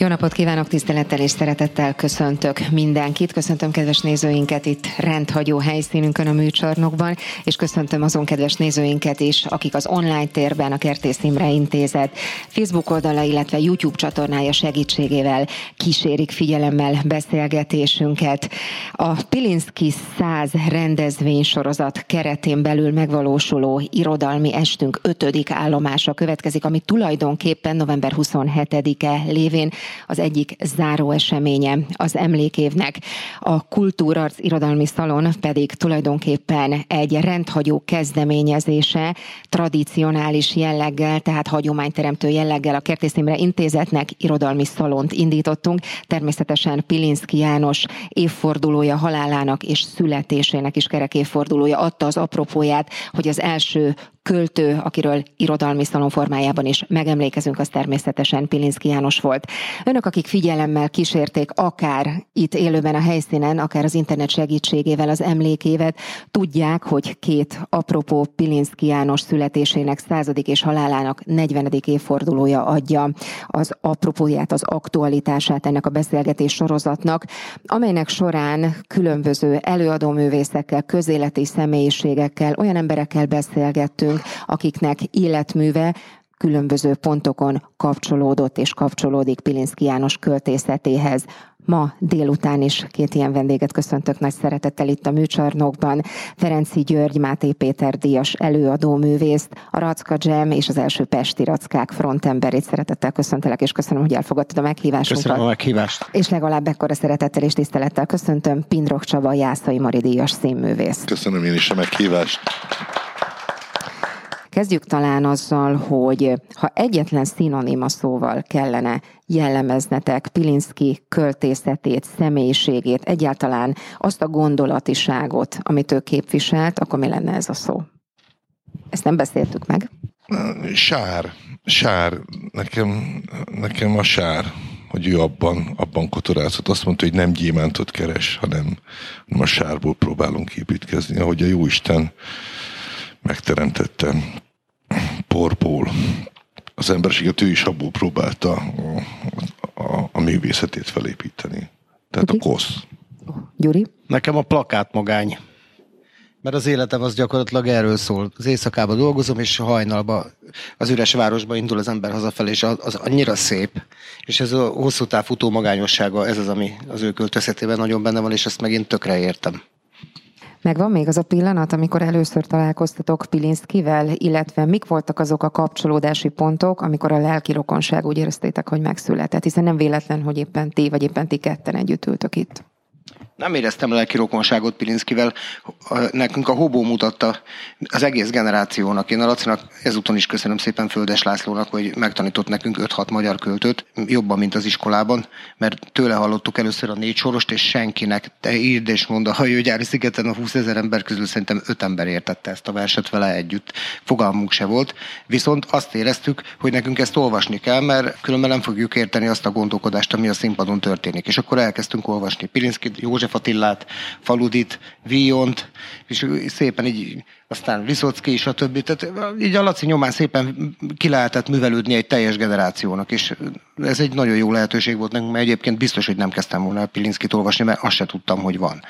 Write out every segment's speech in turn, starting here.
Jó napot kívánok, tisztelettel és szeretettel köszöntök mindenkit. Köszöntöm kedves nézőinket itt rendhagyó helyszínünkön a műcsarnokban, és köszöntöm azon kedves nézőinket is, akik az online térben a Kertész Imre Intézet Facebook oldala, illetve YouTube csatornája segítségével kísérik figyelemmel beszélgetésünket. A Pilinszki 100 rendezvénysorozat keretén belül megvalósuló irodalmi estünk ötödik állomása következik, ami tulajdonképpen november 27-e lévén az egyik záró eseménye az emlékévnek. A Kultúrarc Irodalmi Szalon pedig tulajdonképpen egy rendhagyó kezdeményezése, tradicionális jelleggel, tehát hagyományteremtő jelleggel a Kertész Imre Intézetnek irodalmi szalont indítottunk. Természetesen Pilinszki János évfordulója halálának és születésének is kerek évfordulója adta az apropóját, hogy az első költő, akiről irodalmi szalon formájában is megemlékezünk, az természetesen Pilinszki János volt. Önök, akik figyelemmel kísérték akár itt élőben a helyszínen, akár az internet segítségével az emlékévet, tudják, hogy két apropó Pilinszki János születésének századik és halálának 40. évfordulója adja az apropóját, az aktualitását ennek a beszélgetés sorozatnak, amelynek során különböző előadóművészekkel, közéleti személyiségekkel, olyan emberekkel beszélgettünk, akiknek életműve különböző pontokon kapcsolódott és kapcsolódik Pilinszki János költészetéhez. Ma délután is két ilyen vendéget köszöntök nagy szeretettel itt a műcsarnokban. Ferenci György, Máté Péter Díjas előadó művészt, a Racka Jam és az első Pesti Rackák frontemberét szeretettel köszöntelek, és köszönöm, hogy elfogadtad a meghívásunkat. Köszönöm a meghívást. És legalább ekkora szeretettel és tisztelettel köszöntöm Pindrok Csaba, Jászai Mari Díjas színművész. Köszönöm én is a meghívást. Kezdjük talán azzal, hogy ha egyetlen szinonima szóval kellene jellemeznetek Pilinszki költészetét, személyiségét, egyáltalán azt a gondolatiságot, amit ő képviselt, akkor mi lenne ez a szó? Ezt nem beszéltük meg. Sár. Sár. Nekem, nekem a sár hogy ő abban, abban kotorázott. Azt mondta, hogy nem gyémántot keres, hanem, hanem a sárból próbálunk építkezni, ahogy a Jóisten megteremtette porból az emberséget, ő is abból próbálta a, a, a művészetét felépíteni. Tehát okay. a kosz. Gyuri? Nekem a plakát magány. Mert az életem az gyakorlatilag erről szól. Az éjszakában dolgozom, és hajnalba az üres városba indul az ember hazafelé, és az, az annyira szép. És ez a hosszú táv futó magányossága, ez az, ami az ő költözhetében nagyon benne van, és ezt megint tökre értem. Megvan még az a pillanat, amikor először találkoztatok Pilinszkivel, illetve mik voltak azok a kapcsolódási pontok, amikor a lelki rokonság úgy éreztétek, hogy megszületett, hiszen nem véletlen, hogy éppen ti vagy éppen ti ketten együtt ültök itt. Nem éreztem lelki rokonságot Pilinszkivel. Nekünk a Hobó mutatta az egész generációnak. Én a Lacinak ezúton is köszönöm szépen Földes Lászlónak, hogy megtanított nekünk 5-6 magyar költőt, jobban, mint az iskolában, mert tőle hallottuk először a négy sorost, és senkinek, te írd és mondd, a hajógyári szigeten a 20 ezer ember közül szerintem 5 ember értette ezt a verset vele együtt. Fogalmunk se volt. Viszont azt éreztük, hogy nekünk ezt olvasni kell, mert különben nem fogjuk érteni azt a gondolkodást, ami a színpadon történik. És akkor elkezdtünk olvasni Pilinszkit, József József Attillát, Faludit, Víjont, és szépen így aztán Viszocki, és a többi. Tehát így a Laci nyomán szépen ki lehetett művelődni egy teljes generációnak, és ez egy nagyon jó lehetőség volt nekünk, mert egyébként biztos, hogy nem kezdtem volna Pilinszkit olvasni, mert azt se tudtam, hogy van.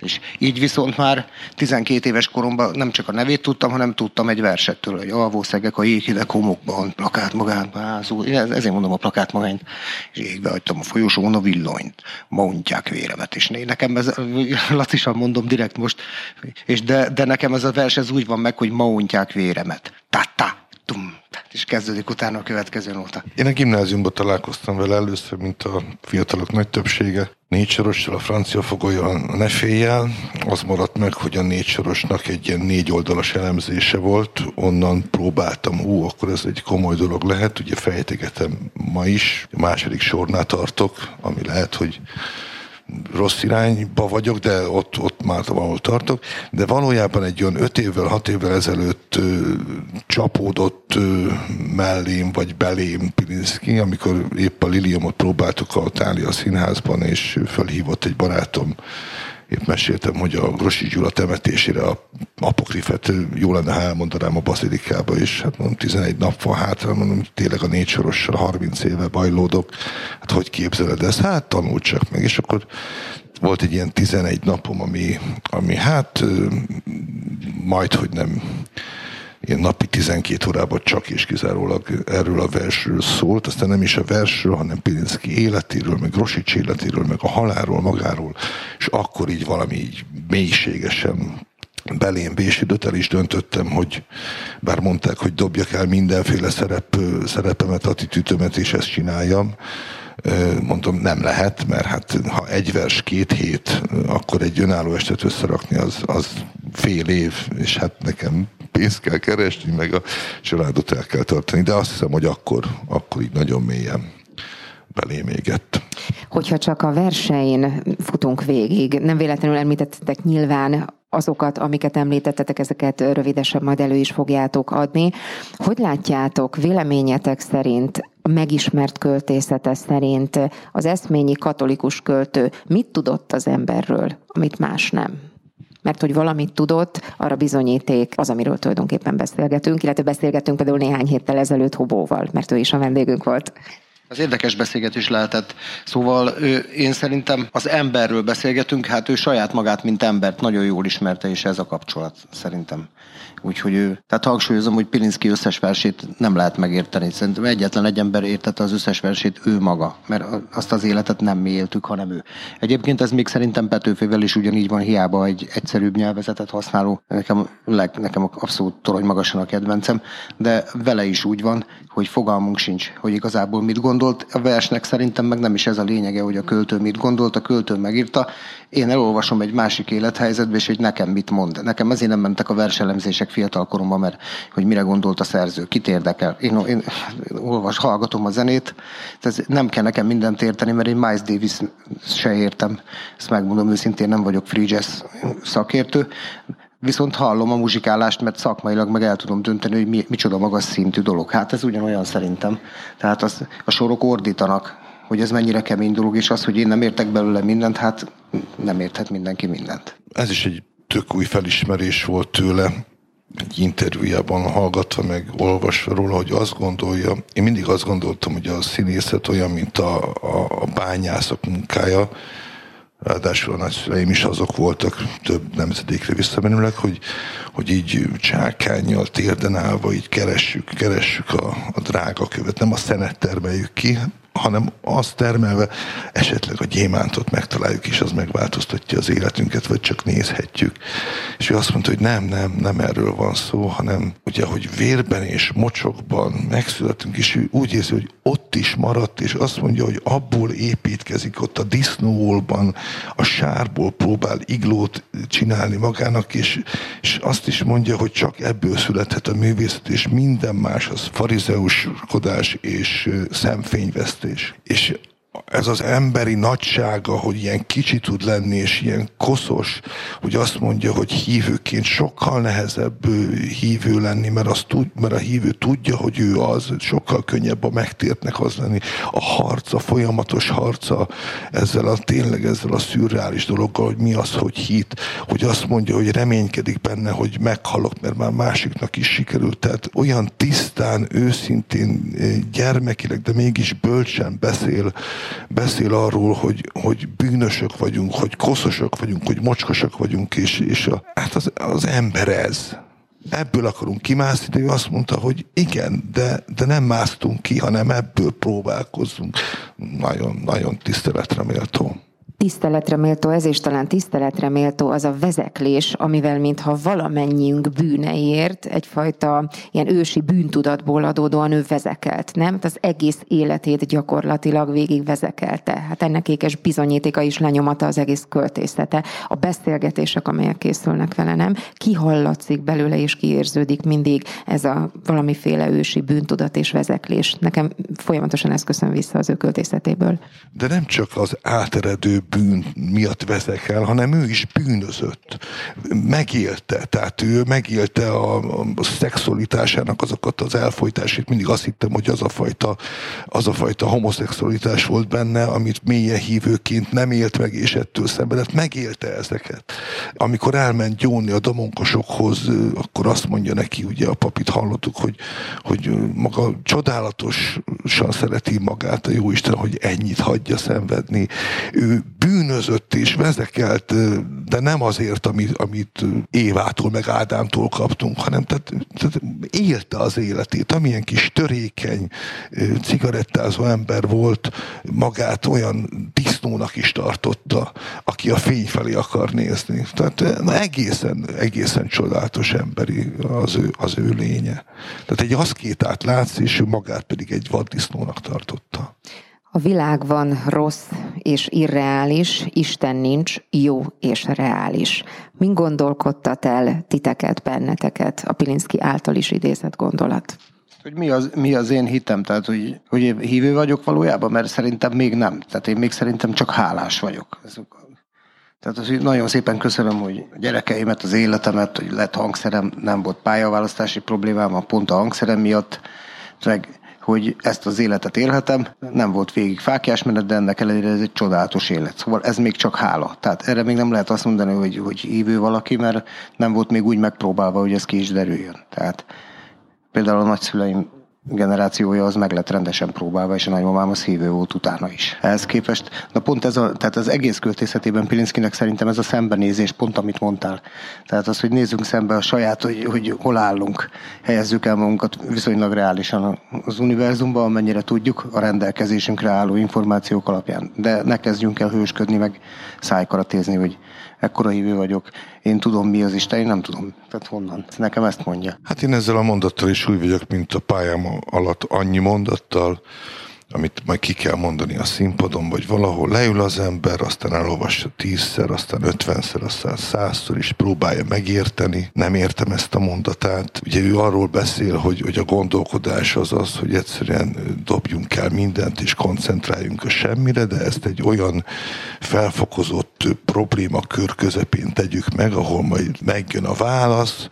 És így viszont már 12 éves koromban nem csak a nevét tudtam, hanem tudtam egy versettől, hogy alvószegek a jéghideg homokban, plakát magánban házó. Ezért mondom a plakát magányt, és égbe hagytam a folyosón a villanyt, mondják véremet, és nekem ez, Lacisan mondom direkt most, és de, de nekem ez a vers, ez úgy van meg, hogy mauntják véremet. Ta-ta, tum, és kezdődik utána a következő nóta. Én a gimnáziumban találkoztam vele először, mint a fiatalok nagy többsége. Négy sorossal, a francia fogolya a neféjjel. Az maradt meg, hogy a négy sorosnak egy ilyen négy oldalas elemzése volt. Onnan próbáltam, hú, akkor ez egy komoly dolog lehet. Ugye fejtegetem ma is. A második sornál tartok, ami lehet, hogy rossz irányba vagyok, de ott, ott már valahol tartok, de valójában egy olyan öt évvel, hat évvel ezelőtt ö, csapódott ö, mellém, vagy belém Pilinszki, amikor épp a Liliumot próbáltuk a Tália színházban, és fölhívott egy barátom épp meséltem, hogy a Grossi Gyula temetésére a apokrifet jó lenne, ha elmondanám a bazilikába, és hát mondom, 11 nap van hátra, mondom, tényleg a négy sorossal 30 éve bajlódok, hát hogy képzeled ezt? Hát tanult csak meg, és akkor volt egy ilyen 11 napom, ami, ami hát majd, hogy nem ilyen napi 12 órában csak és kizárólag erről a versről szólt, aztán nem is a versről, hanem Pilinszki életéről, meg Rosics életéről, meg a halálról magáról, és akkor így valami így mélységesen belém vésődött, el is döntöttem, hogy bár mondták, hogy dobjak el mindenféle szerep, szerepemet, attitűdömet, és ezt csináljam, mondom, nem lehet, mert hát ha egy vers két hét, akkor egy önálló estet összerakni, az, az fél év, és hát nekem pénzt kell keresni, meg a családot el kell tartani, de azt hiszem, hogy akkor, akkor így nagyon mélyen belém égett. Hogyha csak a versein futunk végig, nem véletlenül említettek nyilván azokat, amiket említettetek, ezeket rövidesebb majd elő is fogjátok adni. Hogy látjátok, véleményetek szerint, megismert költészete szerint az eszményi katolikus költő mit tudott az emberről, amit más nem? Mert hogy valamit tudott, arra bizonyíték az, amiről tulajdonképpen beszélgetünk, illetve beszélgetünk például néhány héttel ezelőtt Hobóval, mert ő is a vendégünk volt. Az érdekes beszélgetés lehetett. Szóval ő, én szerintem az emberről beszélgetünk, hát ő saját magát, mint embert nagyon jól ismerte, és ez a kapcsolat szerintem. Úgyhogy ő, tehát hangsúlyozom, hogy Pilinszki összes versét nem lehet megérteni. Szerintem egyetlen egy ember értette az összes versét ő maga, mert azt az életet nem mi éltük, hanem ő. Egyébként ez még szerintem Petőfével is ugyanígy van, hiába egy egyszerűbb nyelvezetet használó, nekem, leg, nekem abszolút torony magasan a kedvencem, de vele is úgy van, hogy fogalmunk sincs, hogy igazából mit gondolt. A versnek szerintem meg nem is ez a lényege, hogy a költő mit gondolt, a költő megírta. Én elolvasom egy másik élethelyzetbe, és hogy nekem mit mond. Nekem ezért nem mentek a verselemzések gyerek fiatal koromban, mert hogy mire gondolt a szerző, kit érdekel. Én, én olvas, hallgatom a zenét, tehát nem kell nekem mindent érteni, mert én Miles Davis se értem. Ezt megmondom őszintén, nem vagyok free jazz szakértő, Viszont hallom a muzsikálást, mert szakmailag meg el tudom dönteni, hogy mi, micsoda magas szintű dolog. Hát ez ugyanolyan szerintem. Tehát az, a sorok ordítanak, hogy ez mennyire kemény dolog, és az, hogy én nem értek belőle mindent, hát nem érthet mindenki mindent. Ez is egy tök új felismerés volt tőle, egy interjújában hallgatva meg olvasva róla, hogy azt gondolja, én mindig azt gondoltam, hogy a színészet olyan, mint a, a, a bányászok munkája, ráadásul a nagyszüleim is azok voltak, több nemzedékre visszamenőleg, hogy, hogy így csákányjal térden állva így keressük, keressük a, a drága követ, nem a szenet termeljük ki, hanem azt termelve esetleg a gyémántot megtaláljuk, és az megváltoztatja az életünket, vagy csak nézhetjük. És ő azt mondta, hogy nem, nem, nem erről van szó, hanem ugye, hogy vérben és mocsokban megszületünk, és ő úgy érzi, hogy ott is maradt, és azt mondja, hogy abból építkezik ott a disznóolban, a sárból próbál iglót csinálni magának, és, és azt is mondja, hogy csak ebből születhet a művészet, és minden más az farizeuskodás és szemfényvesztés. És, és ez az emberi nagysága, hogy ilyen kicsi tud lenni, és ilyen koszos, hogy azt mondja, hogy hívőként sokkal nehezebb hívő lenni, mert, azt tud, mert a hívő tudja, hogy ő az, sokkal könnyebb a megtértnek az lenni. A harca, folyamatos harca ezzel a tényleg ezzel a szürreális dologgal, hogy mi az, hogy hit, hogy azt mondja, hogy reménykedik benne, hogy meghalok, mert már másiknak is sikerült. Tehát olyan tisztán, őszintén, gyermekileg, de mégis bölcsen beszél beszél arról, hogy, hogy bűnösök vagyunk, hogy koszosok vagyunk, hogy mocskosak vagyunk, és, és a, hát az, az ember ez. Ebből akarunk kimászni, de ő azt mondta, hogy igen, de, de nem másztunk ki, hanem ebből próbálkozzunk. Nagyon, nagyon tiszteletre méltó tiszteletre méltó ez, és talán tiszteletre méltó az a vezeklés, amivel mintha valamennyiünk bűneért egyfajta ilyen ősi bűntudatból adódóan ő vezekelt, nem? Hát az egész életét gyakorlatilag végig vezekelte. Hát ennek ékes bizonyítéka is lenyomata az egész költészete. A beszélgetések, amelyek készülnek vele, nem? Kihallatszik belőle és kiérződik mindig ez a valamiféle ősi bűntudat és vezeklés. Nekem folyamatosan ezt köszön vissza az ő költészetéből. De nem csak az áteredő bűn miatt vezek el, hanem ő is bűnözött. Megélte, tehát ő megélte a, a szexualitásának azokat az elfolytásait. Mindig azt hittem, hogy az a fajta, az a fajta homoszexualitás volt benne, amit mélyen hívőként nem élt meg, és ettől szenvedett. Megélte ezeket. Amikor elment gyónni a domonkosokhoz, akkor azt mondja neki, ugye a papit hallottuk, hogy, hogy maga csodálatosan szereti magát a Jóisten, hogy ennyit hagyja szenvedni. Ő bűnözött és vezekelt, de nem azért, amit, amit Évától meg Ádámtól kaptunk, hanem tehát, tehát élte az életét. Amilyen kis törékeny, cigarettázó ember volt, magát olyan disznónak is tartotta, aki a fény felé akar nézni. Tehát na, egészen, egészen csodálatos emberi az ő, az ő lénye. Tehát egy aszkétát látsz, és ő magát pedig egy vaddisznónak tartotta. A világban rossz és irreális, Isten nincs, jó és reális. Min gondolkodtat el titeket, benneteket a Pilinszki által is idézett gondolat? Hogy mi az, mi az én hitem, tehát hogy, hogy én hívő vagyok valójában, mert szerintem még nem. Tehát én még szerintem csak hálás vagyok. Tehát az, hogy nagyon szépen köszönöm, hogy a gyerekeimet, az életemet, hogy lett hangszerem, nem volt pályaválasztási problémám, pont a hangszerem miatt, meg hogy ezt az életet élhetem. Nem volt végig fákjás menet, de ennek ellenére ez egy csodálatos élet. Szóval ez még csak hála. Tehát erre még nem lehet azt mondani, hogy, hogy hívő valaki, mert nem volt még úgy megpróbálva, hogy ez ki is derüljön. Tehát például a nagyszüleim generációja az meg lett rendesen próbálva, és a nagymamám az hívő volt utána is. Ehhez képest, na pont ez a, tehát az egész költészetében Pilinszkinek szerintem ez a szembenézés, pont amit mondtál. Tehát az, hogy nézzünk szembe a saját, hogy, hogy hol állunk, helyezzük el magunkat viszonylag reálisan az univerzumban, amennyire tudjuk a rendelkezésünkre álló információk alapján. De ne kezdjünk el hősködni, meg szájkaratézni, hogy ekkora hívő vagyok, én tudom mi az Isten, én nem tudom. Tehát honnan? Nekem ezt mondja. Hát én ezzel a mondattal is úgy vagyok, mint a pályám alatt annyi mondattal, amit majd ki kell mondani a színpadon, vagy valahol leül az ember, aztán elolvassa tízszer, aztán ötvenszer, aztán százszor is próbálja megérteni. Nem értem ezt a mondatát. Ugye ő arról beszél, hogy, hogy a gondolkodás az az, hogy egyszerűen dobjunk el mindent és koncentráljunk a semmire, de ezt egy olyan felfokozott problémakör közepén tegyük meg, ahol majd megjön a válasz,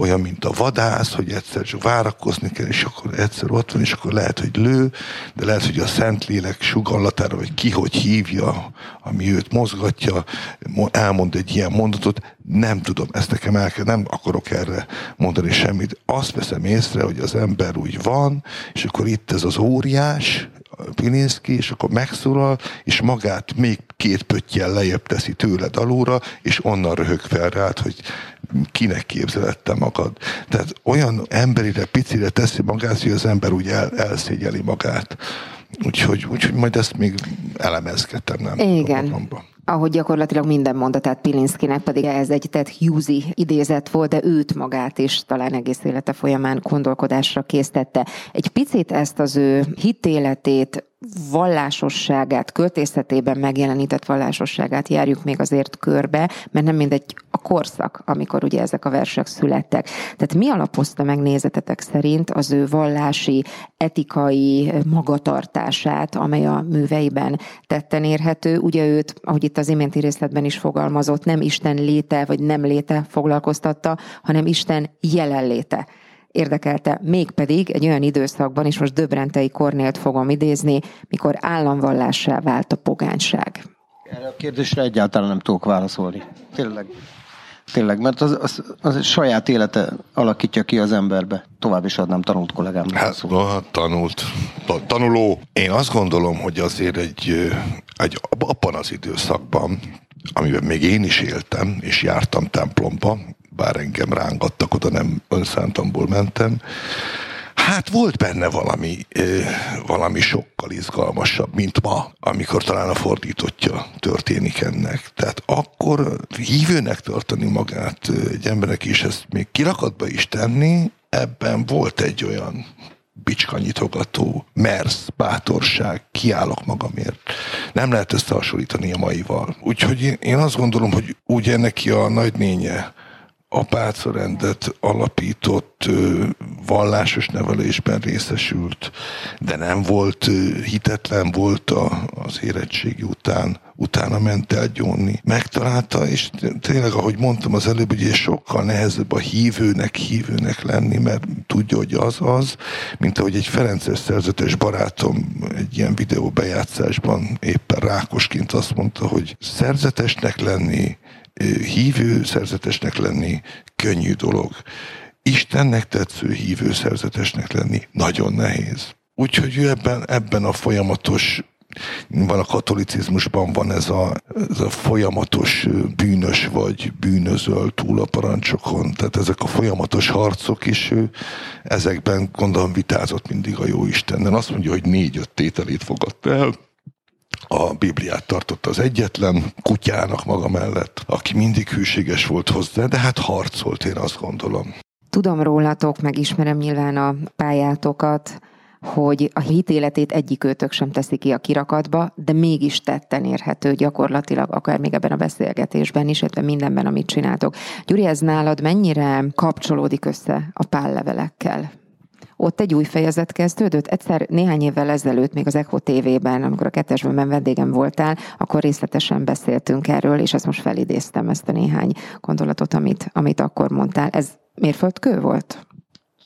olyan, mint a vadász, hogy egyszer csak várakozni kell, és akkor egyszer ott van, és akkor lehet, hogy lő, de lehet, hogy a Szentlélek sugallatára, vagy ki hogy hívja, ami őt mozgatja, elmond egy ilyen mondatot, nem tudom, ezt nekem el kell, nem akarok erre mondani semmit. Azt veszem észre, hogy az ember úgy van, és akkor itt ez az óriás, Pilinszki, és akkor megszólal, és magát még két pöttyel lejjebb teszi tőled alulra, és onnan röhög fel rád, hogy kinek képzelette magad. Tehát olyan emberire, picire teszi magát, hogy az ember úgy el, elszégyeli magát. Úgyhogy, úgyhogy majd ezt még elemezgetem, nem? Igen. Ahogy gyakorlatilag minden mondatát Pilinszkinek, pedig ez egy Ted Hughes idézet volt, de őt magát is talán egész élete folyamán gondolkodásra késztette. Egy picit ezt az ő hitéletét, vallásosságát, költészetében megjelenített vallásosságát járjuk még azért körbe, mert nem mindegy a korszak, amikor ugye ezek a versek születtek. Tehát mi alapozta meg nézetetek szerint az ő vallási, etikai magatartását, amely a műveiben tetten érhető? Ugye őt, ahogy itt az iménti részletben is fogalmazott, nem Isten léte vagy nem léte foglalkoztatta, hanem Isten jelenléte érdekelte, mégpedig egy olyan időszakban, és most Döbrentei Kornélt fogom idézni, mikor államvallássá vált a pogányság. Erre a kérdésre egyáltalán nem tudok válaszolni. Tényleg. Tényleg, mert az, az, az saját élete alakítja ki az emberbe. Tovább is adnám tanult kollégám. Hát, no, hát tanult. Tanuló. Én azt gondolom, hogy azért egy, egy abban az időszakban, amiben még én is éltem, és jártam templomba, bár engem rángattak, oda nem önszántamból mentem. Hát volt benne valami, valami sokkal izgalmasabb, mint ma, amikor talán a fordítottja történik ennek. Tehát akkor hívőnek tartani magát egy embernek is, ezt még kirakatba is tenni, ebben volt egy olyan bicskanyitogató, mersz, bátorság, kiállok magamért. Nem lehet összehasonlítani a maival. Úgyhogy én azt gondolom, hogy ugye neki a nagynénye apácarendet alapított, vallásos nevelésben részesült, de nem volt hitetlen volt a, az érettségi után, utána ment el gyónni. Megtalálta, és tényleg, ahogy mondtam az előbb, hogy sokkal nehezebb a hívőnek, hívőnek lenni, mert tudja, hogy az az, mint ahogy egy Ferences szerzetes barátom egy ilyen videóbejátszásban éppen rákosként azt mondta, hogy szerzetesnek lenni, hívő szerzetesnek lenni könnyű dolog. Istennek tetsző hívő szerzetesnek lenni nagyon nehéz. Úgyhogy ő ebben, ebben a folyamatos van a katolicizmusban van ez a, ez a folyamatos bűnös vagy bűnözöl túl a parancsokon, tehát ezek a folyamatos harcok is, ezekben gondolom vitázott mindig a jó Istennel. Azt mondja, hogy négy-öt tételét fogadta el, a Bibliát tartotta az egyetlen kutyának maga mellett, aki mindig hűséges volt hozzá, de hát harcolt, én azt gondolom. Tudom rólatok, megismerem nyilván a pályátokat, hogy a hitéletét egyik őtök sem teszi ki a kirakatba, de mégis tetten érhető gyakorlatilag, akár még ebben a beszélgetésben is, illetve mindenben, amit csináltok. Gyuri, ez nálad mennyire kapcsolódik össze a pállevelekkel? Ott egy új fejezet kezdődött. Egyszer néhány évvel ezelőtt, még az Echo TV-ben, amikor a kettesben vendégem voltál, akkor részletesen beszéltünk erről, és ezt most felidéztem, ezt a néhány gondolatot, amit, amit akkor mondtál. Ez mérföldkő volt?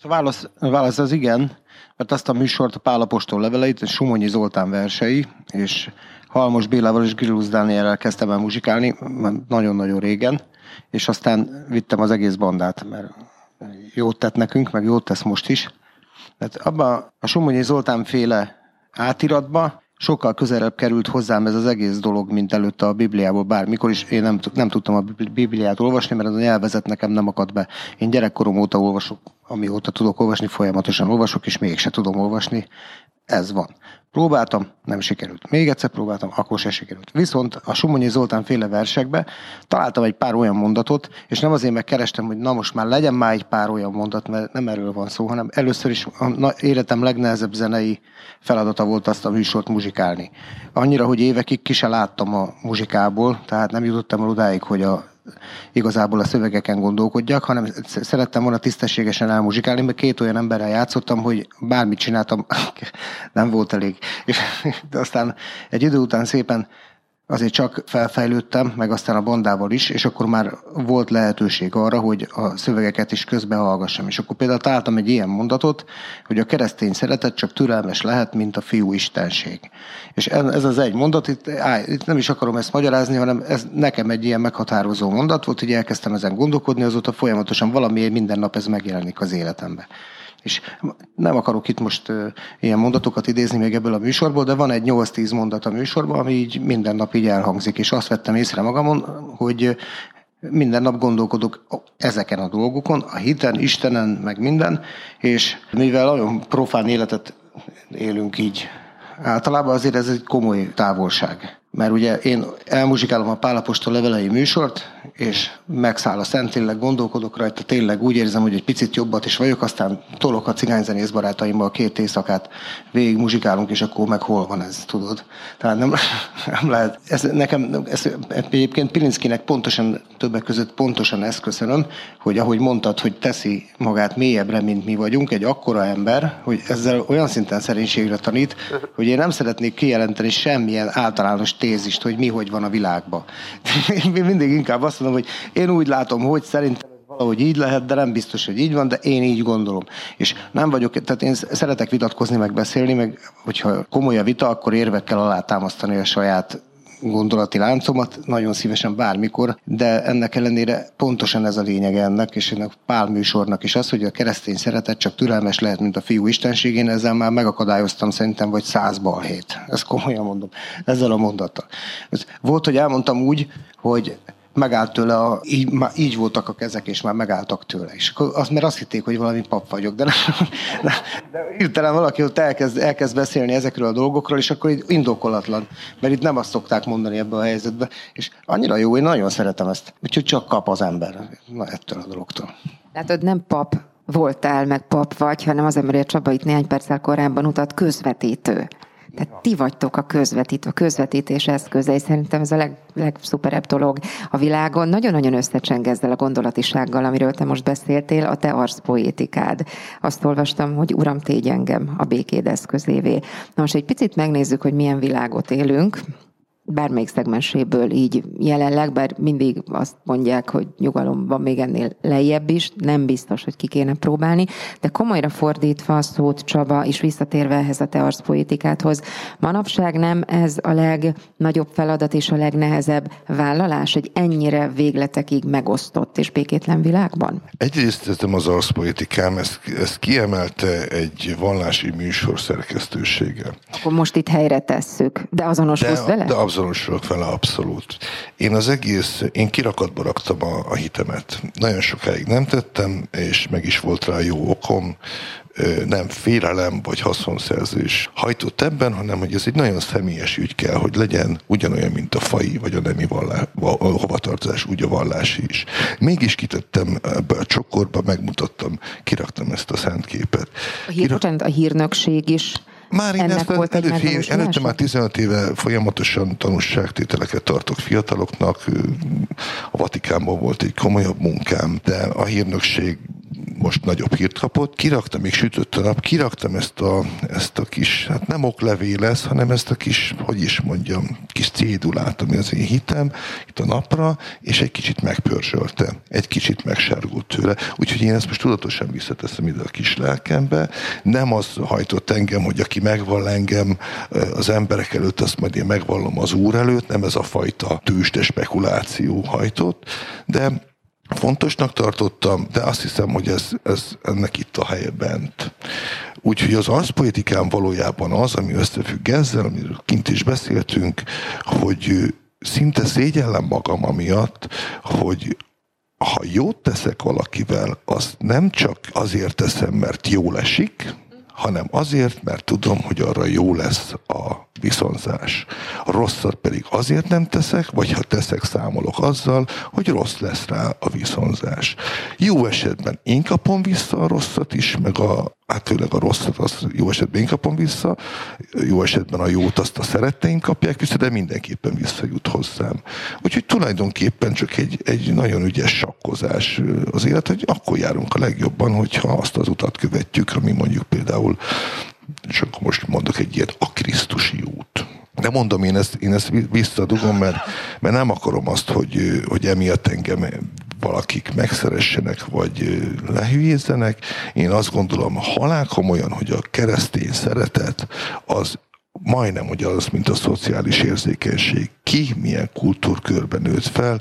A válasz, a válasz az igen, mert azt a műsort, a Pálapostól leveleit, Sumonyi Zoltán versei, és Halmos Bélával és Grillus Dánielrel kezdtem el muzsikálni, nagyon-nagyon régen, és aztán vittem az egész bandát, mert jót tett nekünk, meg jót tesz most is. Tehát abban a Somonyi Zoltán féle átiratba sokkal közelebb került hozzám ez az egész dolog, mint előtte a Bibliából bármikor is. Én nem, nem tudtam a Bibliát olvasni, mert az a nyelvezet nekem nem akadt be. Én gyerekkorom óta olvasok, amióta tudok olvasni, folyamatosan olvasok, és mégse tudom olvasni. Ez van. Próbáltam, nem sikerült. Még egyszer próbáltam, akkor se sikerült. Viszont a Sumonyi Zoltán féle versekbe találtam egy pár olyan mondatot, és nem azért megkerestem, hogy na most már legyen már egy pár olyan mondat, mert nem erről van szó, hanem először is a életem legnehezebb zenei feladata volt azt a műsort muzsikálni. Annyira, hogy évekig ki se láttam a muzsikából, tehát nem jutottam el odáig, hogy a igazából a szövegeken gondolkodjak, hanem szerettem volna tisztességesen elmuzsikálni, mert két olyan emberrel játszottam, hogy bármit csináltam, nem volt elég. És, aztán egy idő után szépen azért csak felfejlődtem, meg aztán a bandával is, és akkor már volt lehetőség arra, hogy a szövegeket is közbe hallgassam. És akkor például találtam egy ilyen mondatot, hogy a keresztény szeretet csak türelmes lehet, mint a fiú istenség. És ez az egy mondat, itt, á, itt nem is akarom ezt magyarázni, hanem ez nekem egy ilyen meghatározó mondat volt, hogy elkezdtem ezen gondolkodni, azóta folyamatosan valami minden nap ez megjelenik az életembe. És nem akarok itt most ilyen mondatokat idézni még ebből a műsorból, de van egy 8-10 mondat a műsorban, ami így minden nap így elhangzik, és azt vettem észre magamon, hogy minden nap gondolkodok ezeken a dolgokon, a hiten, Istenen, meg minden, és mivel nagyon profán életet élünk így általában, azért ez egy komoly távolság. Mert ugye én elmuzsikálom a Pálapostól levelei műsort, és megszáll a Szentlélek, gondolkodok rajta, tényleg úgy érzem, hogy egy picit jobbat is vagyok, aztán tolok a cigányzenész barátaimmal két éjszakát, végig muzsikálunk, és akkor meg hol van ez, tudod? Tehát nem, nem lehet. Ez, nekem, ez, egyébként Pilinszkinek pontosan, többek között pontosan ezt köszönöm, hogy ahogy mondtad, hogy teszi magát mélyebbre, mint mi vagyunk, egy akkora ember, hogy ezzel olyan szinten szerénységre tanít, hogy én nem szeretnék kijelenteni semmilyen általános tézist, hogy mi hogy van a világban. Én mindig inkább azt mondom, hogy én úgy látom, hogy szerintem valahogy így lehet, de nem biztos, hogy így van, de én így gondolom. És nem vagyok, tehát én szeretek vitatkozni, meg beszélni, meg hogyha komoly a vita, akkor érvekkel alátámasztani a saját gondolati láncomat, nagyon szívesen bármikor, de ennek ellenére pontosan ez a lényeg ennek, és ennek Pál műsornak is az, hogy a keresztény szeretet csak türelmes lehet, mint a fiú istenségén, ezzel már megakadályoztam szerintem vagy száz balhét. Ezt komolyan mondom, ezzel a mondattal. Volt, hogy elmondtam úgy, hogy megállt tőle, a, így, már így voltak a kezek, és már megálltak tőle. És akkor az, mert azt hitték, hogy valami pap vagyok, de, nem, de, de hirtelen valaki ott elkezd, elkezd beszélni ezekről a dolgokról, és akkor így indokolatlan, mert itt nem azt szokták mondani ebbe a helyzetbe, és annyira jó, én nagyon szeretem ezt, úgyhogy csak kap az ember na, ettől a dologtól. Látod, nem pap voltál, meg pap vagy, hanem az ember, Csaba itt néhány perccel korábban utat közvetítő. Tehát ti vagytok a közvetítő, a közvetítés eszköze, szerintem ez a leg, legszuperebb dolog a világon. Nagyon-nagyon összecseng ezzel a gondolatisággal, amiről te most beszéltél, a te arszpoétikád. Azt olvastam, hogy Uram, tégy engem a békéd eszközévé. Na most egy picit megnézzük, hogy milyen világot élünk bármelyik szegmenséből így jelenleg, bár mindig azt mondják, hogy nyugalom van még ennél lejjebb is, nem biztos, hogy ki kéne próbálni, de komolyra fordítva a szót Csaba, és visszatérve ehhez a te arszpoétikádhoz, manapság nem ez a legnagyobb feladat és a legnehezebb vállalás, hogy ennyire végletekig megosztott és békétlen világban? Egyrészt ez nem az arszpoétikám, ezt, ezt kiemelte egy vallási műsor szerkesztősége. Akkor most itt helyre tesszük, de azonosulsz vele? De azonosulok vele abszolút. Én az egész, én kirakatba raktam a, a hitemet. Nagyon sokáig nem tettem, és meg is volt rá jó okom, nem félelem vagy haszonszerzés hajtott ebben, hanem hogy ez egy nagyon személyes ügy kell, hogy legyen ugyanolyan, mint a fai vagy a nemi vallá, a hovatartozás, úgy a vallási is. Mégis kitettem ebbe a csokorba, megmutattam, kiraktam ezt a szent képet. A, hír, Kirak... a hírnökség is már én Ennek ezt volt előtt, egy előtte már 15 éve folyamatosan tanúságtételeket tartok fiataloknak. A Vatikánban volt egy komolyabb munkám, de a hírnökség most nagyobb hírt kapott. Kiraktam, még sütött a nap, kiraktam ezt a, ezt a kis, hát nem oklevél lesz, hanem ezt a kis, hogy is mondjam, kis cédulát, ami az én hitem, itt a napra, és egy kicsit megpörzsölte, egy kicsit megsárgult tőle. Úgyhogy én ezt most tudatosan visszateszem ide a kis lelkembe. Nem az hajtott engem, hogy aki megvall engem az emberek előtt, azt majd én megvallom az úr előtt, nem ez a fajta tőzsde spekuláció hajtott, de fontosnak tartottam, de azt hiszem, hogy ez, ez ennek itt a helye bent. Úgyhogy az arszpolitikám valójában az, ami összefügg ezzel, amiről kint is beszéltünk, hogy szinte szégyellem magam amiatt, hogy ha jót teszek valakivel, azt nem csak azért teszem, mert jól esik, hanem azért, mert tudom, hogy arra jó lesz a viszonzás. Rosszat pedig azért nem teszek, vagy ha teszek, számolok azzal, hogy rossz lesz rá a viszonzás. Jó esetben én kapom vissza a rosszat is, meg a, hát főleg a rosszat, az jó esetben én kapom vissza, jó esetben a jót azt a szeretteim kapják vissza, de mindenképpen visszajut hozzám. Úgyhogy tulajdonképpen csak egy, egy nagyon ügyes sakkozás az élet, hogy akkor járunk a legjobban, hogyha azt az utat követjük, ami mondjuk például és akkor most mondok egy ilyet, a Krisztusi út. De mondom, én ezt, én ezt visszadugom, mert, mert nem akarom azt, hogy, hogy emiatt engem valakik megszeressenek, vagy lehülyézzenek. Én azt gondolom, halál komolyan, hogy a keresztény szeretet az majdnem ugyanaz, mint a szociális érzékenység. Ki milyen kultúrkörben nőtt fel,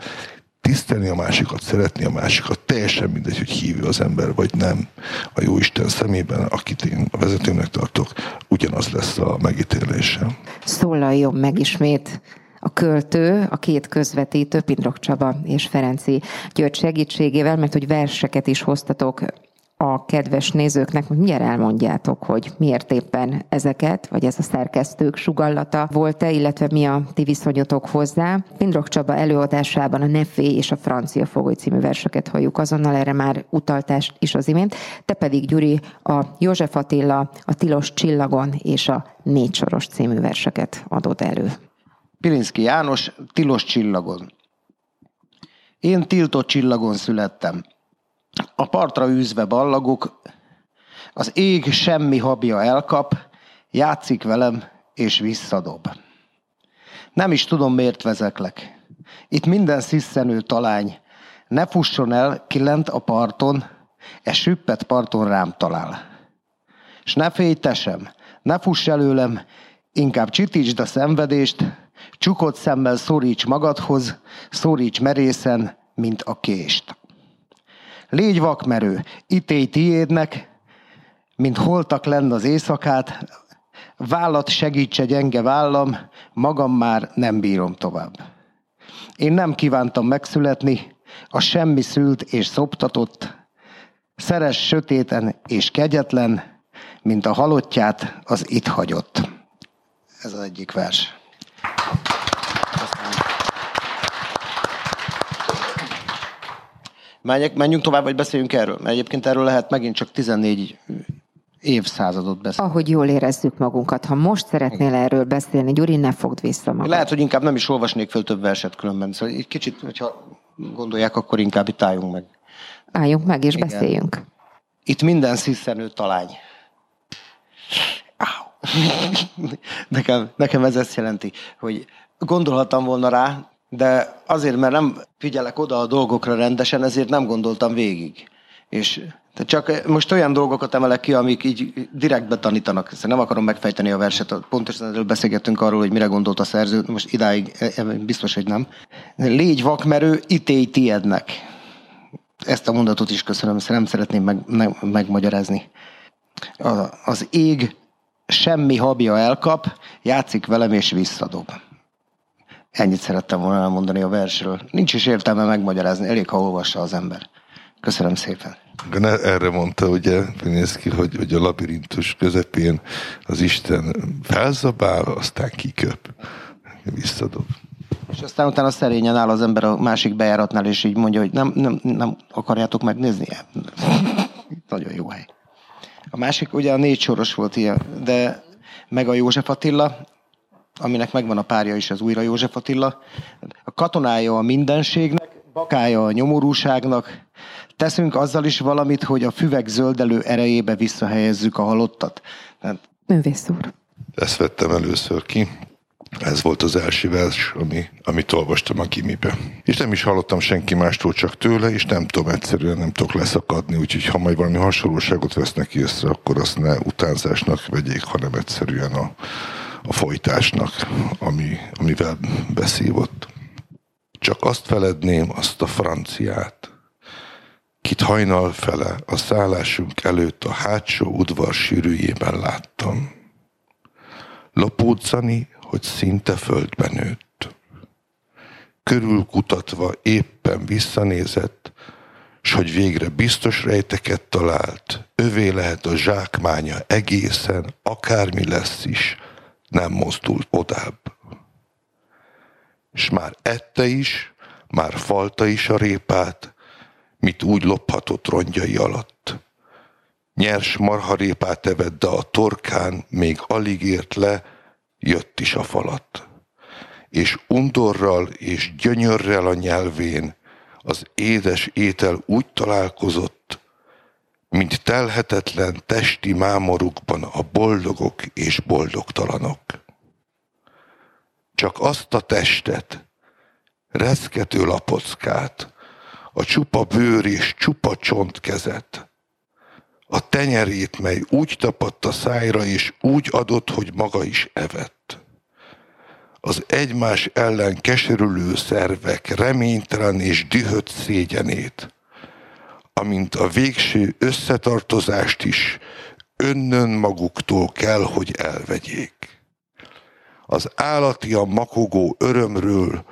tisztelni a másikat, szeretni a másikat, teljesen mindegy, hogy hívő az ember, vagy nem. A jó Isten szemében, akit én a vezetőnek tartok, ugyanaz lesz a megítélése. Szólaljon meg ismét a költő, a két közvetítő, Pindrok Csaba és Ferenci György segítségével, mert hogy verseket is hoztatok a kedves nézőknek, hogy miért elmondjátok, hogy miért éppen ezeket, vagy ez a szerkesztők sugallata volt-e, illetve mi a ti viszonyotok hozzá. Pindrok Csaba előadásában a Nefé és a Francia Fogoly című verseket halljuk azonnal, erre már utaltást is az imént. Te pedig, Gyuri, a József Attila, a Tilos Csillagon és a Négy Soros című verseket adod elő. Pilinszki János, Tilos Csillagon. Én tiltott csillagon születtem. A partra űzve ballagok, az ég semmi habja elkap, játszik velem és visszadob. Nem is tudom, miért vezeklek. Itt minden sziszenő talány. Ne fusson el, ki lent a parton, e süppet parton rám talál. S ne félj te ne fuss előlem, inkább csitítsd a szenvedést, csukott szemmel szoríts magadhoz, szoríts merészen, mint a kést. Légy vakmerő, ítélj tiédnek, mint holtak lenn az éjszakát, vállat segítse gyenge vállam, magam már nem bírom tovább. Én nem kívántam megszületni, a semmi szült és szoptatott, szeres sötéten és kegyetlen, mint a halottját az itt hagyott. Ez az egyik vers. Menjek, menjünk tovább, vagy beszéljünk erről? Mert egyébként erről lehet megint csak 14 évszázadot beszél. Ahogy jól érezzük magunkat. Ha most szeretnél erről beszélni, Gyuri, ne fogd vissza magad. Lehet, hogy inkább nem is olvasnék föl több verset különben. Szóval egy kicsit, hogyha gondolják, akkor inkább itt álljunk meg. Álljunk meg és Igen. beszéljünk. Itt minden sziszenő talány. nekem, nekem ez ezt jelenti, hogy gondolhattam volna rá, de azért, mert nem figyelek oda a dolgokra rendesen, ezért nem gondoltam végig. És csak most olyan dolgokat emelek ki, amik így direktbe tanítanak. Szóval nem akarom megfejteni a verset. Pontosan erről beszélgettünk arról, hogy mire gondolt a szerző. Most idáig e, e, biztos, hogy nem. Légy vakmerő, ítélj tiednek. Ezt a mondatot is köszönöm, nem szeretném meg, meg, megmagyarázni. A, az ég semmi habja elkap, játszik velem és visszadob. Ennyit szerettem volna elmondani a versről. Nincs is értelme megmagyarázni, elég, ha olvassa az ember. Köszönöm szépen. Erre mondta ugye Pinészki, hogy, hogy a labirintus közepén az Isten felzabál, aztán kiköp, visszadob. És aztán utána szerényen áll az ember a másik bejáratnál, és így mondja, hogy nem, nem, nem akarjátok megnézni? Nagyon jó hely. A másik ugye a négy soros volt ilyen, de meg a József Attila, aminek megvan a párja is, az újra József Attila. A katonája a mindenségnek, bakája a nyomorúságnak, teszünk azzal is valamit, hogy a füvek zöldelő erejébe visszahelyezzük a halottat. Tehát... Művész úr. Ezt vettem először ki. Ez volt az első vers, ami, amit olvastam a gimibe. És nem is hallottam senki mástól, csak tőle, és nem tudom, egyszerűen nem tudok leszakadni, úgyhogy ha majd valami hasonlóságot vesznek észre, akkor azt ne utánzásnak vegyék, hanem egyszerűen a, a folytásnak, ami, amivel beszívott. Csak azt feledném, azt a franciát, kit hajnal fele a szállásunk előtt a hátsó udvar sűrűjében láttam. Lopódzani, hogy szinte földbe nőtt. Körülkutatva éppen visszanézett, s hogy végre biztos rejteket talált, övé lehet a zsákmánya egészen, akármi lesz is, nem mozdult odább. És már ette is, már falta is a répát, mit úgy lophatott rongyai alatt. Nyers marharépát evett, de a torkán még alig ért le, jött is a falat. És undorral és gyönyörrel a nyelvén az édes étel úgy találkozott, mint telhetetlen testi mámorukban a boldogok és boldogtalanok. Csak azt a testet, reszkető lapockát, a csupa bőr és csupa kezet, a tenyerét, mely úgy tapadt a szájra, és úgy adott, hogy maga is evett. Az egymás ellen keserülő szervek reménytelen és dühött szégyenét, amint a végső összetartozást is önnön maguktól kell, hogy elvegyék. Az állati a makogó örömről,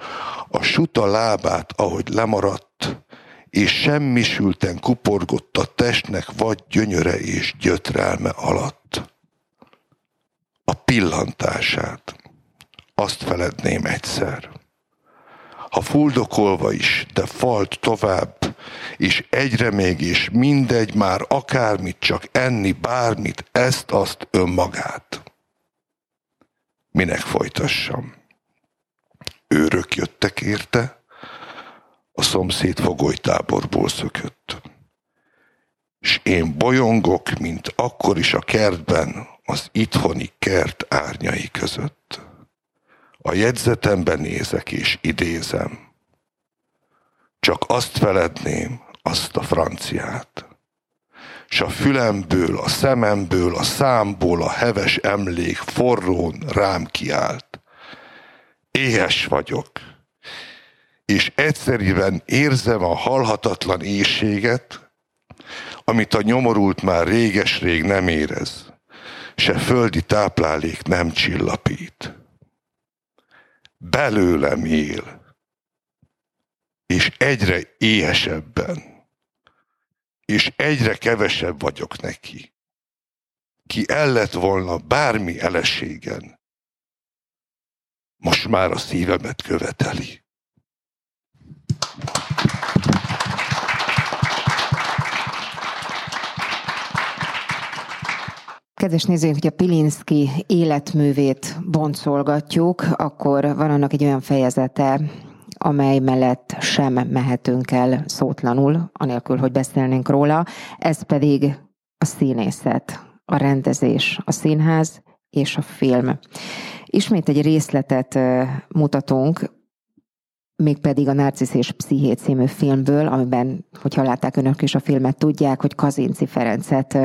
a suta lábát, ahogy lemaradt, és semmisülten kuporgott a testnek vagy gyönyöre és gyötrelme alatt. A pillantását, azt feledném egyszer. Ha fuldokolva is, de falt tovább, és egyre még, és mindegy már akármit, csak enni bármit, ezt-azt önmagát. Minek folytassam? Őrök jöttek érte, a szomszéd fogolytáborból szökött. És én bolyongok, mint akkor is a kertben, az itthoni kert árnyai között. A jegyzetemben nézek és idézem. Csak azt feledném, azt a franciát. S a fülemből, a szememből, a számból a heves emlék forrón rám kiált. Éhes vagyok, és egyszerűen érzem a halhatatlan éjséget, amit a nyomorult már réges-rég nem érez, se földi táplálék nem csillapít. Belőlem él, és egyre éhesebben, és egyre kevesebb vagyok neki. Ki el lett volna bármi eleségen, most már a szívemet követeli. Kedves nézőink, hogy a Pilinszki életművét boncolgatjuk, akkor van annak egy olyan fejezete, amely mellett sem mehetünk el szótlanul, anélkül, hogy beszélnénk róla. Ez pedig a színészet, a rendezés, a színház és a film. Ismét egy részletet mutatunk, mégpedig a Narcisz és Psziché című filmből, amiben, hogyha látták önök is a filmet, tudják, hogy Kazinci Ferencet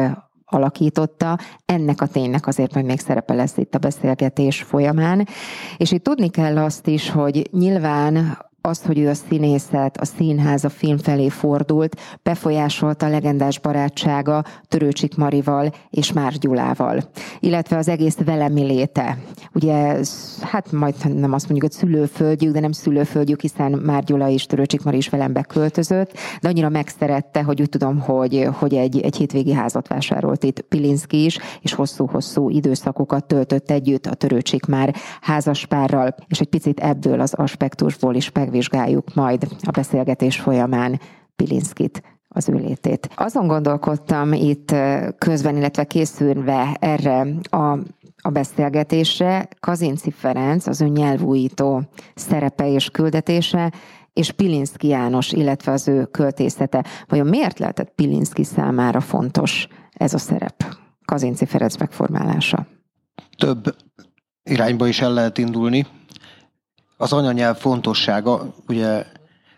alakította. Ennek a ténynek azért majd még szerepe lesz itt a beszélgetés folyamán. És itt tudni kell azt is, hogy nyilván az, hogy ő a színészet, a színház, a film felé fordult, befolyásolta a legendás barátsága Törőcsik Marival és Már Gyulával, illetve az egész velemi léte. Ugye, hát majd nem azt mondjuk, hogy szülőföldjük, de nem szülőföldjük, hiszen Már Gyula és Törőcsik Mari is velem beköltözött, de annyira megszerette, hogy úgy tudom, hogy, hogy egy, egy hétvégi házat vásárolt itt Pilinszki is, és hosszú-hosszú időszakokat töltött együtt a Törőcsik már házaspárral, és egy picit ebből az aspektusból is megvizsgálta megvizsgáljuk majd a beszélgetés folyamán Pilinszkit az ő létét. Azon gondolkodtam itt közben, illetve készülve erre a a beszélgetésre Kazinci Ferenc, az ő nyelvújító szerepe és küldetése, és Pilinszki János, illetve az ő költészete. Vajon miért lehetett Pilinszki számára fontos ez a szerep? Kazinci Ferenc megformálása. Több irányba is el lehet indulni az anyanyelv fontossága, ugye,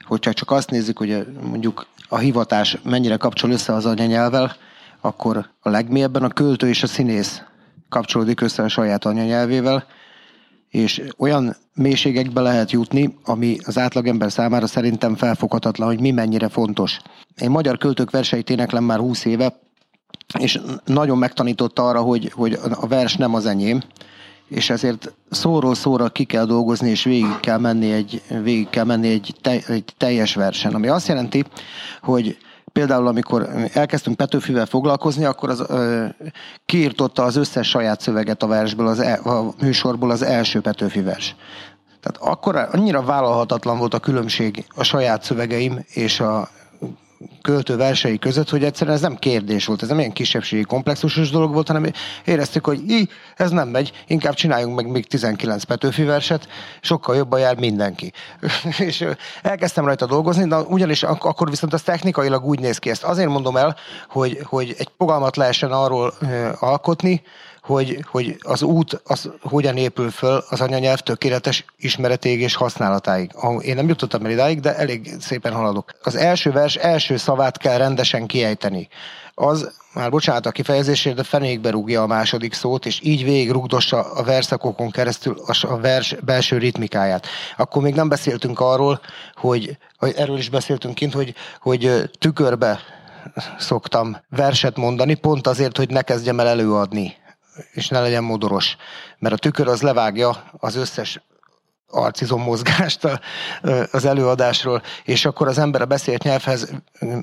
hogyha csak azt nézzük, hogy mondjuk a hivatás mennyire kapcsol össze az anyanyelvvel, akkor a legmélyebben a költő és a színész kapcsolódik össze a saját anyanyelvével, és olyan mélységekbe lehet jutni, ami az átlagember számára szerintem felfoghatatlan, hogy mi mennyire fontos. Én magyar költők verseit éneklem már 20 éve, és nagyon megtanította arra, hogy, hogy a vers nem az enyém, és ezért szóról szóra ki kell dolgozni, és végig kell menni egy, végig kell menni egy, te, egy teljes versen. Ami azt jelenti, hogy például amikor elkezdtünk Petőfivel foglalkozni, akkor az, ö, kiirtotta az összes saját szöveget a versből, az e, a műsorból az első Petőfi vers. Tehát akkor annyira vállalhatatlan volt a különbség a saját szövegeim és a, költő versei között, hogy egyszerűen ez nem kérdés volt, ez nem ilyen kisebbségi komplexusos dolog volt, hanem éreztük, hogy í, ez nem megy, inkább csináljunk meg még 19 Petőfi verset, sokkal jobban jár mindenki. és elkezdtem rajta dolgozni, de ugyanis ak- akkor viszont az technikailag úgy néz ki, ezt azért mondom el, hogy, hogy egy fogalmat lehessen arról alkotni, hogy, hogy az út az hogyan épül föl az anyanyelv tökéletes ismeretéig és használatáig. Én nem jutottam el idáig, de elég szépen haladok. Az első vers első szavát kell rendesen kiejteni. Az, már bocsánat a kifejezésért, de fenékbe rúgja a második szót, és így végig rugdossa a verszakokon keresztül a vers belső ritmikáját. Akkor még nem beszéltünk arról, hogy, hogy erről is beszéltünk kint, hogy, hogy tükörbe szoktam verset mondani, pont azért, hogy ne kezdjem el előadni és ne legyen modoros. Mert a tükör az levágja az összes arcizom mozgást az előadásról, és akkor az ember a beszélt nyelvhez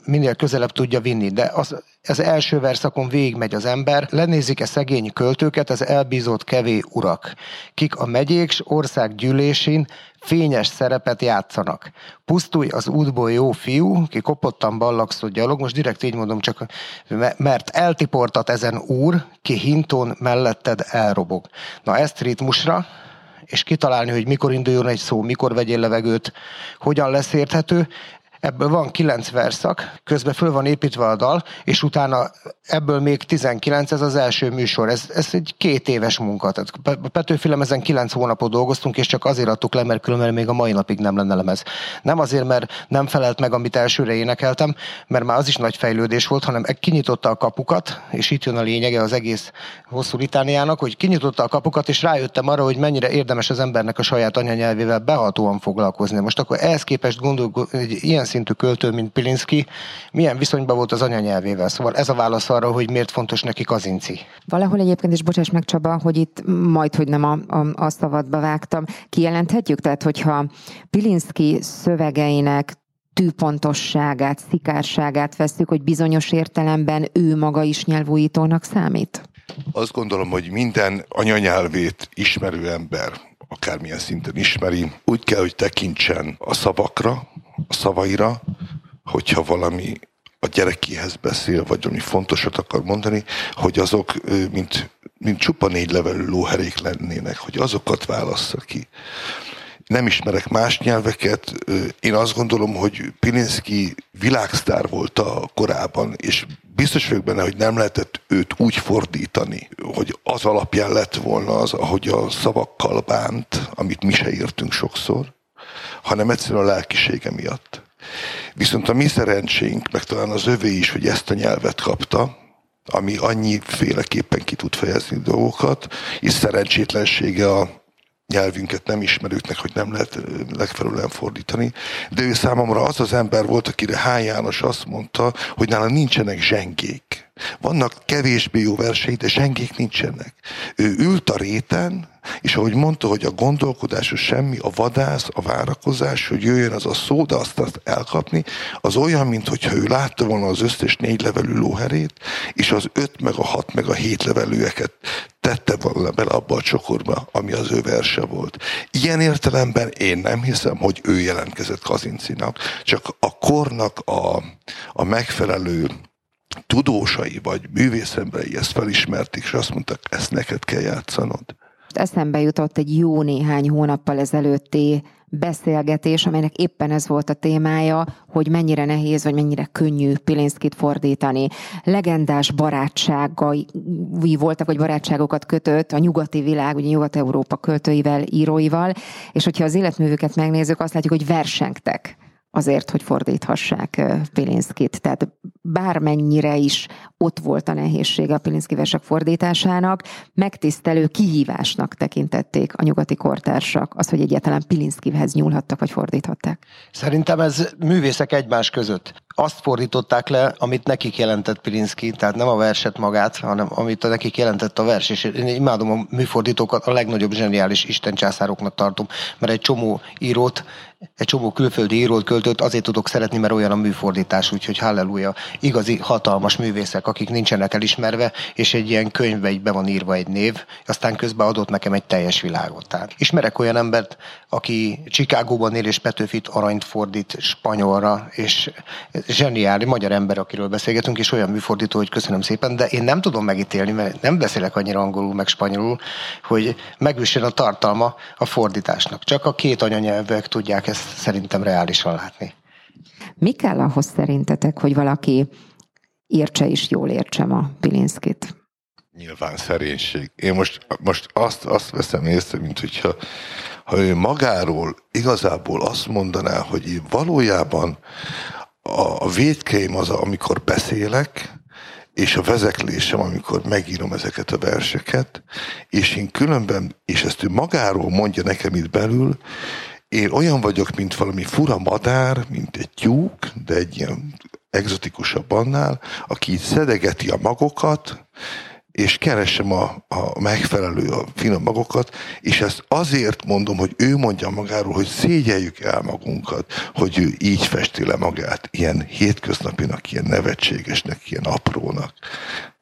minél közelebb tudja vinni. De az, az első verszakon végigmegy az ember, lenézik-e szegény költőket, az elbízott kevé urak, kik a megyék s ország gyűlésén fényes szerepet játszanak. Pusztulj az útból jó fiú, ki kopottan ballagszott gyalog, most direkt így mondom csak, mert eltiportat ezen úr, ki hinton melletted elrobog. Na ezt ritmusra, és kitalálni, hogy mikor induljon egy szó, mikor vegyél levegőt, hogyan lesz érthető, ebből van kilenc verszak, közben föl van építve a dal, és utána ebből még 19, ez az első műsor. Ez, ez egy két éves munka. Tehát Petőfi ezen kilenc hónapot dolgoztunk, és csak azért adtuk le, mert különben még a mai napig nem lenne lemez. Nem azért, mert nem felelt meg, amit elsőre énekeltem, mert már az is nagy fejlődés volt, hanem kinyitotta a kapukat, és itt jön a lényege az egész hosszú litániának, hogy kinyitotta a kapukat, és rájöttem arra, hogy mennyire érdemes az embernek a saját anyanyelvével behatóan foglalkozni. Most akkor ehhez képest gondolj, hogy ilyen szintű költő, mint Pilinszki, milyen viszonyban volt az anyanyelvével. Szóval ez a válasz arra, hogy miért fontos neki Kazinci. Valahol egyébként is, bocsáss meg Csaba, hogy itt majd, hogy nem a, a, a szabadba vágtam, kijelenthetjük, tehát hogyha Pilinszki szövegeinek tűpontosságát, szikárságát veszük, hogy bizonyos értelemben ő maga is nyelvújítónak számít? Azt gondolom, hogy minden anyanyelvét ismerő ember, akármilyen szinten ismeri, úgy kell, hogy tekintsen a szavakra, szavaira, hogyha valami a gyerekéhez beszél, vagy ami fontosat akar mondani, hogy azok, mint, mint csupa négy levelű lóherék lennének, hogy azokat válassza ki nem ismerek más nyelveket. Én azt gondolom, hogy Pilinszki világsztár volt a korában, és biztos vagyok benne, hogy nem lehetett őt úgy fordítani, hogy az alapján lett volna az, ahogy a szavakkal bánt, amit mi se írtunk sokszor, hanem egyszerűen a lelkisége miatt. Viszont a mi szerencsénk, meg talán az övé is, hogy ezt a nyelvet kapta, ami annyi féleképpen ki tud fejezni dolgokat, és szerencsétlensége a nyelvünket nem ismerőknek, hogy nem lehet legfelülően fordítani, de ő számomra az az ember volt, akire H. János azt mondta, hogy nála nincsenek zsengék. Vannak kevésbé jó versei, de zsengék nincsenek. Ő ült a réten, és ahogy mondta, hogy a gondolkodásos semmi, a vadász, a várakozás, hogy jöjjön az a szó, de azt, azt elkapni, az olyan, mintha ő látta volna az összes négy levelű lóherét, és az öt, meg a hat, meg a hét levelűeket tette volna bele abba a csokorba, ami az ő verse volt. Ilyen értelemben én nem hiszem, hogy ő jelentkezett Kazincinak, csak a kornak a, a megfelelő tudósai vagy művészemberei ezt felismerték, és azt mondták, ezt neked kell játszanod. Eszembe jutott egy jó néhány hónappal ezelőtti beszélgetés, amelynek éppen ez volt a témája, hogy mennyire nehéz, vagy mennyire könnyű Pilinszkit fordítani. Legendás barátságai voltak, vagy barátságokat kötött a nyugati világ, ugye Nyugat-Európa költőivel, íróival, és hogyha az életművüket megnézzük, azt látjuk, hogy versengtek azért, hogy fordíthassák Pilinszkit. Tehát bármennyire is ott volt a nehézség a Pilinszki versek fordításának, megtisztelő kihívásnak tekintették a nyugati kortársak, az, hogy egyáltalán Pilinszkihez nyúlhattak, vagy fordíthatták. Szerintem ez művészek egymás között. Azt fordították le, amit nekik jelentett Pilinszki, tehát nem a verset magát, hanem amit a nekik jelentett a vers. És én imádom a műfordítókat, a legnagyobb zseniális istencsászároknak tartom, mert egy csomó írót egy csomó külföldi írót költött, azért tudok szeretni, mert olyan a műfordítás, úgyhogy halleluja. Igazi hatalmas művészek, akik nincsenek elismerve, és egy ilyen könyvbe be van írva egy név, aztán közben adott nekem egy teljes világot. Tehát ismerek olyan embert, aki Csikágóban él és Petőfit aranyt fordít spanyolra, és zseniális magyar ember, akiről beszélgetünk, és olyan műfordító, hogy köszönöm szépen, de én nem tudom megítélni, mert nem beszélek annyira angolul, meg spanyolul, hogy megüssön a tartalma a fordításnak. Csak a két anyanyelvek tudják ezt szerintem reálisan látni. Mi kell ahhoz szerintetek, hogy valaki értse is jól értsem a Pilinszkit? Nyilván szerénység. Én most, most azt, azt veszem észre, mint hogyha ha ő magáról igazából azt mondaná, hogy én valójában a, a védkeim az, amikor beszélek, és a vezeklésem, amikor megírom ezeket a verseket, és én különben, és ezt ő magáról mondja nekem itt belül, én olyan vagyok, mint valami fura madár, mint egy tyúk, de egy ilyen egzotikusabb annál, aki szedegeti a magokat, és keresem a, a megfelelő, a finom magokat, és ezt azért mondom, hogy ő mondja magáról, hogy szégyeljük el magunkat, hogy ő így festi le magát, ilyen hétköznapinak, ilyen nevetségesnek, ilyen aprónak.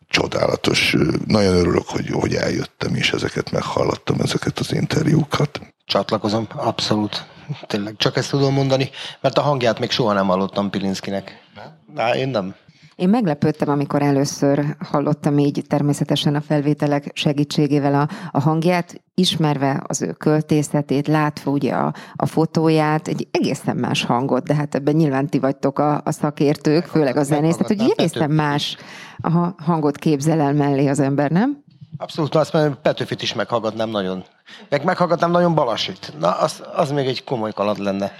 Csodálatos, nagyon örülök, hogy, hogy eljöttem, és ezeket meghallottam, ezeket az interjúkat. Csatlakozom, abszolút. Tényleg, csak ezt tudom mondani, mert a hangját még soha nem hallottam Pilinszkinek. Na, én nem. Én meglepődtem, amikor először hallottam így természetesen a felvételek segítségével a, a hangját, ismerve az ő költészetét, látva ugye a, a fotóját, egy egészen más hangot, de hát ebben nyilván ti vagytok a, a szakértők, főleg a zenész, tehát hogy egészen más a hangot képzel el mellé az ember, nem? Abszolút, azt mondom, Petőfit is meghallgatnám nagyon. Meg meghallgatnám nagyon Balasit. Na, az, az még egy komoly kaland lenne.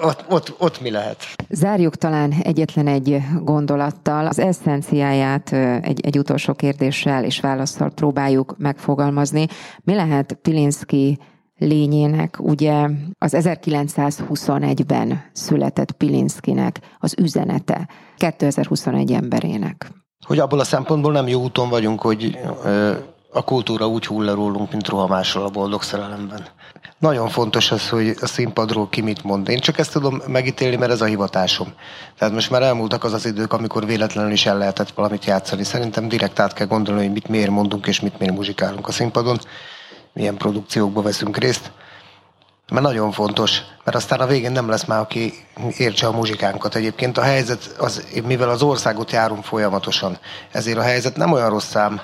ott, ott, ott mi lehet? Zárjuk talán egyetlen egy gondolattal. Az eszenciáját egy, egy utolsó kérdéssel és válaszsal próbáljuk megfogalmazni. Mi lehet Pilinszki lényének, ugye az 1921-ben született Pilinszkinek az üzenete 2021 emberének? Hogy abból a szempontból nem jó úton vagyunk, hogy a kultúra úgy hull le rólunk, mint rohamásról a boldog szerelemben. Nagyon fontos az, hogy a színpadról ki mit mond. Én csak ezt tudom megítélni, mert ez a hivatásom. Tehát most már elmúltak az az idők, amikor véletlenül is el lehetett valamit játszani. Szerintem direkt át kell gondolni, hogy mit miért mondunk és mit miért muzsikálunk a színpadon, milyen produkciókba veszünk részt. Mert nagyon fontos, mert aztán a végén nem lesz már, aki értse a muzsikánkat. Egyébként a helyzet, az, mivel az országot járunk folyamatosan, ezért a helyzet nem olyan rossz szám,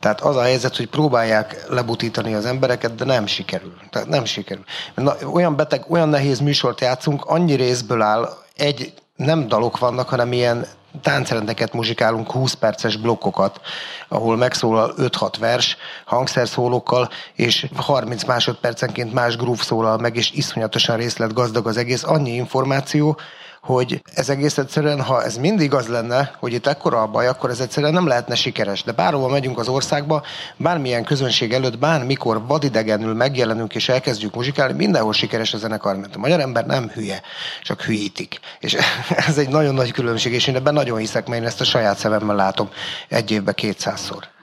tehát az a helyzet, hogy próbálják lebutítani az embereket, de nem sikerül. Tehát nem sikerül. Na, olyan beteg, olyan nehéz műsort játszunk, annyi részből áll, egy nem dalok vannak, hanem ilyen táncrendeket muzsikálunk, 20 perces blokkokat, ahol megszólal 5-6 vers hangszerszólókkal, és 30 másodpercenként más groove szólal meg, és iszonyatosan részletgazdag az egész. Annyi információ, hogy ez egész egyszerűen, ha ez mindig az lenne, hogy itt ekkora a baj, akkor ez egyszerűen nem lehetne sikeres. De bárhova megyünk az országba, bármilyen közönség előtt, bármikor vadidegenül megjelenünk és elkezdjük muzsikálni, mindenhol sikeres a zenekar, mert a magyar ember nem hülye, csak hülyítik. És ez egy nagyon nagy különbség, és én ebben nagyon hiszek, mert én ezt a saját szememmel látom egy évben kétszázszor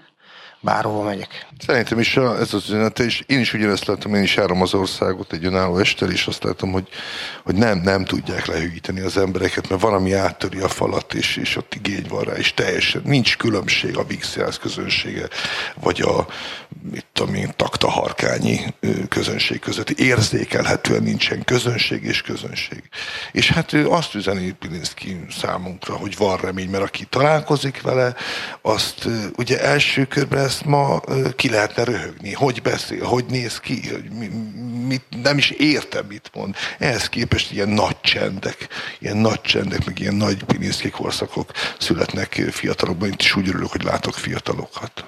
bárhova megyek. Szerintem is ez az üzenete, és én is ugyanezt látom, én is járom az országot egy önálló estel, és azt látom, hogy, hogy nem, nem tudják lehűíteni az embereket, mert valami áttöri a falat, és, és ott igény van rá, és teljesen nincs különbség a Vixjász közönsége, vagy a mit tudom én, taktaharkányi közönség között. Érzékelhetően nincsen közönség és közönség. És hát ő azt üzeni Pilinszki számunkra, hogy van remény, mert aki találkozik vele, azt ugye első körben ezt ma ki lehetne röhögni, hogy beszél, hogy néz ki, hogy mit, nem is értem, mit mond. Ehhez képest ilyen nagy csendek, ilyen nagy csendek, meg ilyen nagy Pilinszki korszakok születnek fiatalokban. Itt is úgy örülök, hogy látok fiatalokat.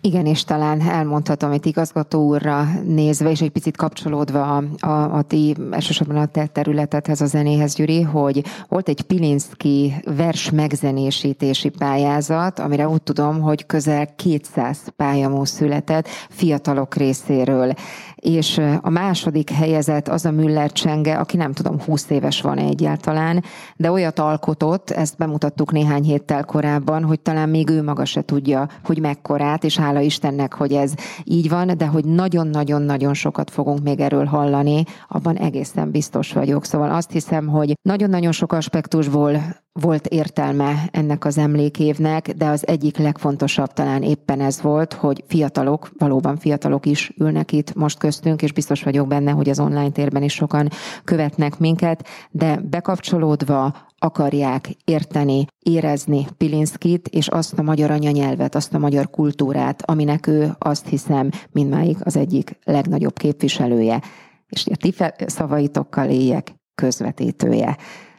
Igen, és talán elmondhatom itt igazgató úrra nézve, és egy picit kapcsolódva a, a, a ti, elsősorban a te területedhez, a zenéhez, Gyuri, hogy volt egy Pilinszki vers megzenésítési pályázat, amire úgy tudom, hogy közel 200 pályamó született fiatalok részéről. És a második helyezett az a Müller Csenge, aki nem tudom, 20 éves van egyáltalán, de olyat alkotott, ezt bemutattuk néhány héttel korábban, hogy talán még ő maga se tudja, hogy mekkorát, és hála Istennek, hogy ez így van, de hogy nagyon-nagyon-nagyon sokat fogunk még erről hallani, abban egészen biztos vagyok. Szóval azt hiszem, hogy nagyon-nagyon sok aspektusból volt értelme ennek az emlékévnek, de az egyik legfontosabb talán éppen ez volt, hogy fiatalok, valóban fiatalok is ülnek itt most köztünk, és biztos vagyok benne, hogy az online térben is sokan követnek minket, de bekapcsolódva akarják érteni, érezni Pilinszkit, és azt a magyar anyanyelvet, azt a magyar kultúrát, aminek ő azt hiszem mindmáig az egyik legnagyobb képviselője. És a ti szavaitokkal éljek közvetítője.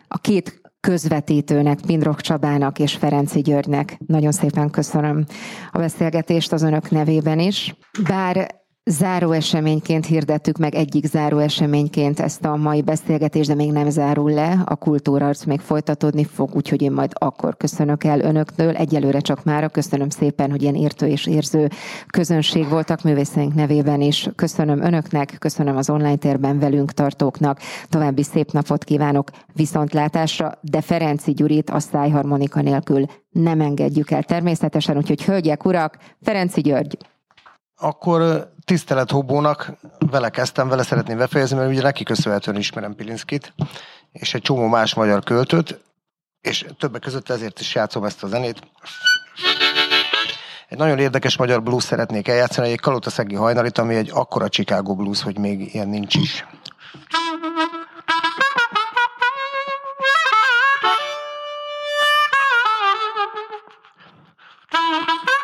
A két közvetítőnek, Pindrok Csabának és Ferenci Györgynek. Nagyon szépen köszönöm a beszélgetést az önök nevében is. Bár Záró eseményként hirdettük meg egyik záró eseményként ezt a mai beszélgetést, de még nem zárul le. A kultúrarc még folytatódni fog, úgyhogy én majd akkor köszönök el önöktől. Egyelőre csak mára köszönöm szépen, hogy ilyen értő és érző közönség voltak művészeink nevében is. Köszönöm önöknek, köszönöm az online térben velünk tartóknak. További szép napot kívánok viszontlátásra, de Ferenci Gyurit a szájharmonika nélkül nem engedjük el természetesen, úgyhogy hölgyek, urak, Ferenci György. Akkor tisztelet Hobónak, vele kezdtem, vele szeretném befejezni, mert ugye neki köszönhetően ismerem Pilinszkit, és egy csomó más magyar költőt, és többek között ezért is játszom ezt a zenét. Egy nagyon érdekes magyar blues szeretnék eljátszani, egy kalotaszegi hajnalit, ami egy akkora Chicago blues, hogy még ilyen nincs is. Thank you.